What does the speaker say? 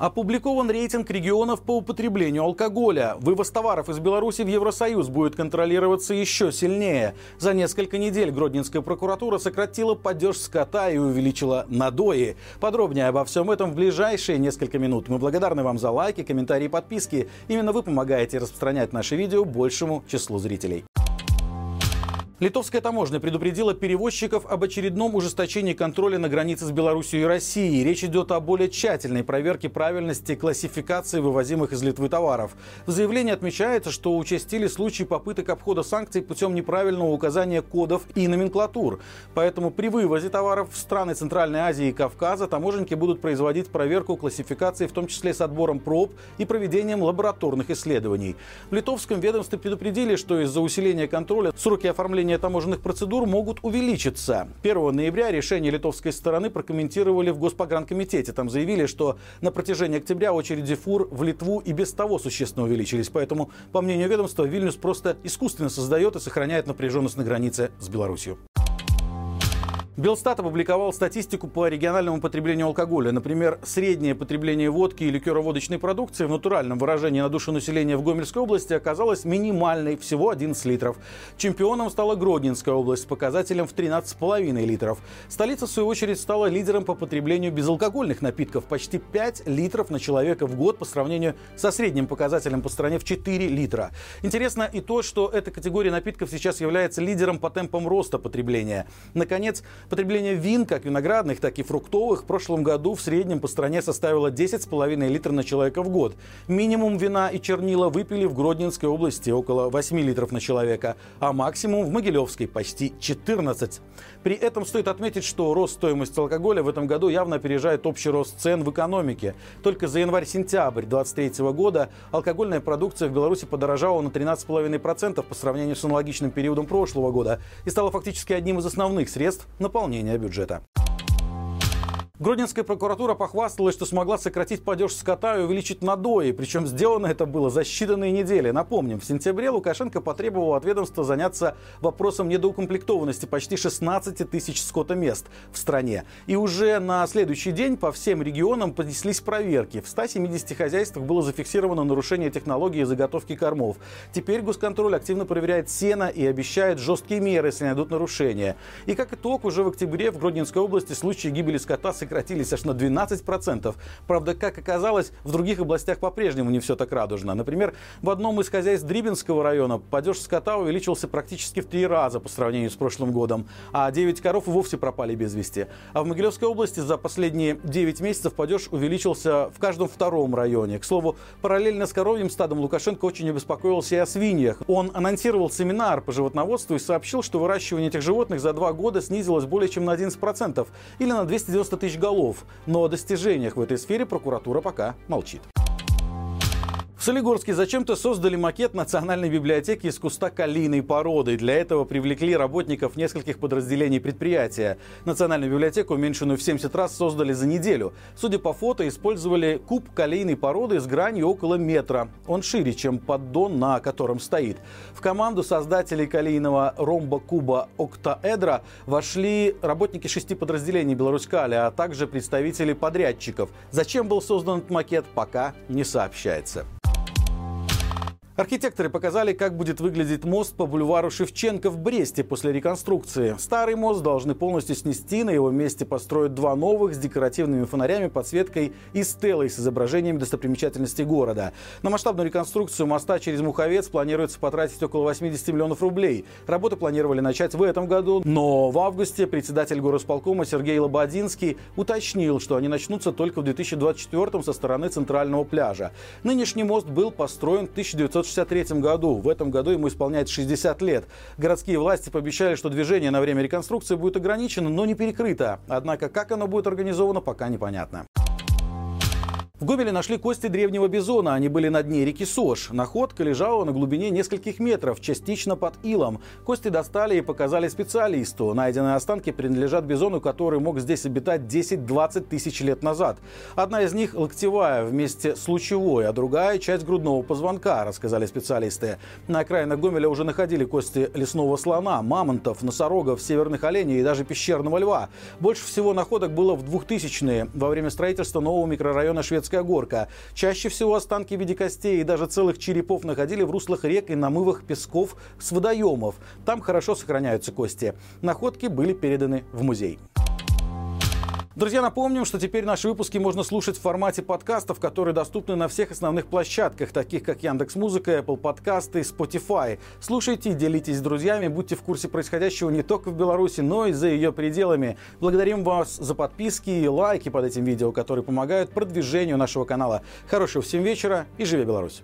Опубликован рейтинг регионов по употреблению алкоголя. Вывоз товаров из Беларуси в Евросоюз будет контролироваться еще сильнее. За несколько недель Гродненская прокуратура сократила падеж скота и увеличила надои. Подробнее обо всем этом в ближайшие несколько минут. Мы благодарны вам за лайки, комментарии и подписки. Именно вы помогаете распространять наши видео большему числу зрителей. Литовская таможня предупредила перевозчиков об очередном ужесточении контроля на границе с Беларусью и Россией. Речь идет о более тщательной проверке правильности классификации вывозимых из Литвы товаров. В заявлении отмечается, что участили случаи попыток обхода санкций путем неправильного указания кодов и номенклатур. Поэтому при вывозе товаров в страны Центральной Азии и Кавказа таможенники будут производить проверку классификации, в том числе с отбором проб и проведением лабораторных исследований. В литовском ведомстве предупредили, что из-за усиления контроля сроки оформления проведения таможенных процедур могут увеличиться. 1 ноября решение литовской стороны прокомментировали в Госпогранкомитете. Там заявили, что на протяжении октября очереди фур в Литву и без того существенно увеличились. Поэтому, по мнению ведомства, Вильнюс просто искусственно создает и сохраняет напряженность на границе с Беларусью. Белстат опубликовал статистику по региональному потреблению алкоголя. Например, среднее потребление водки и ликероводочной продукции в натуральном выражении на душу населения в Гомельской области оказалось минимальной, всего 11 литров. Чемпионом стала Гродненская область с показателем в 13,5 литров. Столица, в свою очередь, стала лидером по потреблению безалкогольных напитков. Почти 5 литров на человека в год по сравнению со средним показателем по стране в 4 литра. Интересно и то, что эта категория напитков сейчас является лидером по темпам роста потребления. Наконец, Потребление вин, как виноградных, так и фруктовых, в прошлом году в среднем по стране составило 10,5 литров на человека в год. Минимум вина и чернила выпили в Гродненской области около 8 литров на человека, а максимум в Могилевской почти 14. При этом стоит отметить, что рост стоимости алкоголя в этом году явно опережает общий рост цен в экономике. Только за январь-сентябрь 2023 года алкогольная продукция в Беларуси подорожала на 13,5% по сравнению с аналогичным периодом прошлого года и стала фактически одним из основных средств наполнения наполнения бюджета. Гродненская прокуратура похвасталась, что смогла сократить падеж скота и увеличить надои. Причем сделано это было за считанные недели. Напомним, в сентябре Лукашенко потребовал от ведомства заняться вопросом недоукомплектованности почти 16 тысяч скотомест в стране. И уже на следующий день по всем регионам понеслись проверки. В 170 хозяйствах было зафиксировано нарушение технологии заготовки кормов. Теперь госконтроль активно проверяет сено и обещает жесткие меры, если найдут нарушения. И как итог, уже в октябре в Гродненской области случаи гибели скота сократились аж на 12%. Правда, как оказалось, в других областях по-прежнему не все так радужно. Например, в одном из хозяйств Дрибинского района падеж скота увеличился практически в три раза по сравнению с прошлым годом, а 9 коров вовсе пропали без вести. А в Могилевской области за последние 9 месяцев падеж увеличился в каждом втором районе. К слову, параллельно с коровьим стадом Лукашенко очень обеспокоился и о свиньях. Он анонсировал семинар по животноводству и сообщил, что выращивание этих животных за два года снизилось более чем на 11% или на 290 тысяч голов, но о достижениях в этой сфере прокуратура пока молчит. В Солигорске зачем-то создали макет Национальной библиотеки из куста калийной породы. Для этого привлекли работников нескольких подразделений предприятия. Национальную библиотеку, уменьшенную в 70 раз, создали за неделю. Судя по фото, использовали куб калийной породы с гранью около метра. Он шире, чем поддон, на котором стоит. В команду создателей калийного ромба-куба октаэдра вошли работники шести подразделений Беларусь-Кали, а также представители подрядчиков. Зачем был создан этот макет, пока не сообщается. Архитекторы показали, как будет выглядеть мост по бульвару Шевченко в Бресте после реконструкции. Старый мост должны полностью снести, на его месте построят два новых с декоративными фонарями, подсветкой и стелой с изображением достопримечательностей города. На масштабную реконструкцию моста через Муховец планируется потратить около 80 миллионов рублей. Работы планировали начать в этом году, но в августе председатель горосполкома Сергей Лободинский уточнил, что они начнутся только в 2024 со стороны центрального пляжа. Нынешний мост был построен в 1960 1963 году. В этом году ему исполняется 60 лет. Городские власти пообещали, что движение на время реконструкции будет ограничено, но не перекрыто. Однако как оно будет организовано, пока непонятно. В Гомеле нашли кости древнего бизона. Они были на дне реки Сош. Находка лежала на глубине нескольких метров, частично под илом. Кости достали и показали специалисту. Найденные останки принадлежат бизону, который мог здесь обитать 10-20 тысяч лет назад. Одна из них локтевая вместе с лучевой, а другая – часть грудного позвонка, рассказали специалисты. На окраинах Гомеля уже находили кости лесного слона, мамонтов, носорогов, северных оленей и даже пещерного льва. Больше всего находок было в 2000-е, во время строительства нового микрорайона Шведского Гомельская горка. Чаще всего останки в виде костей и даже целых черепов находили в руслах рек и намывах песков с водоемов. Там хорошо сохраняются кости. Находки были переданы в музей. Друзья, напомним, что теперь наши выпуски можно слушать в формате подкастов, которые доступны на всех основных площадках, таких как Яндекс Музыка, Apple Подкасты, Spotify. Слушайте, делитесь с друзьями, будьте в курсе происходящего не только в Беларуси, но и за ее пределами. Благодарим вас за подписки и лайки под этим видео, которые помогают продвижению нашего канала. Хорошего всем вечера и живи Беларусь!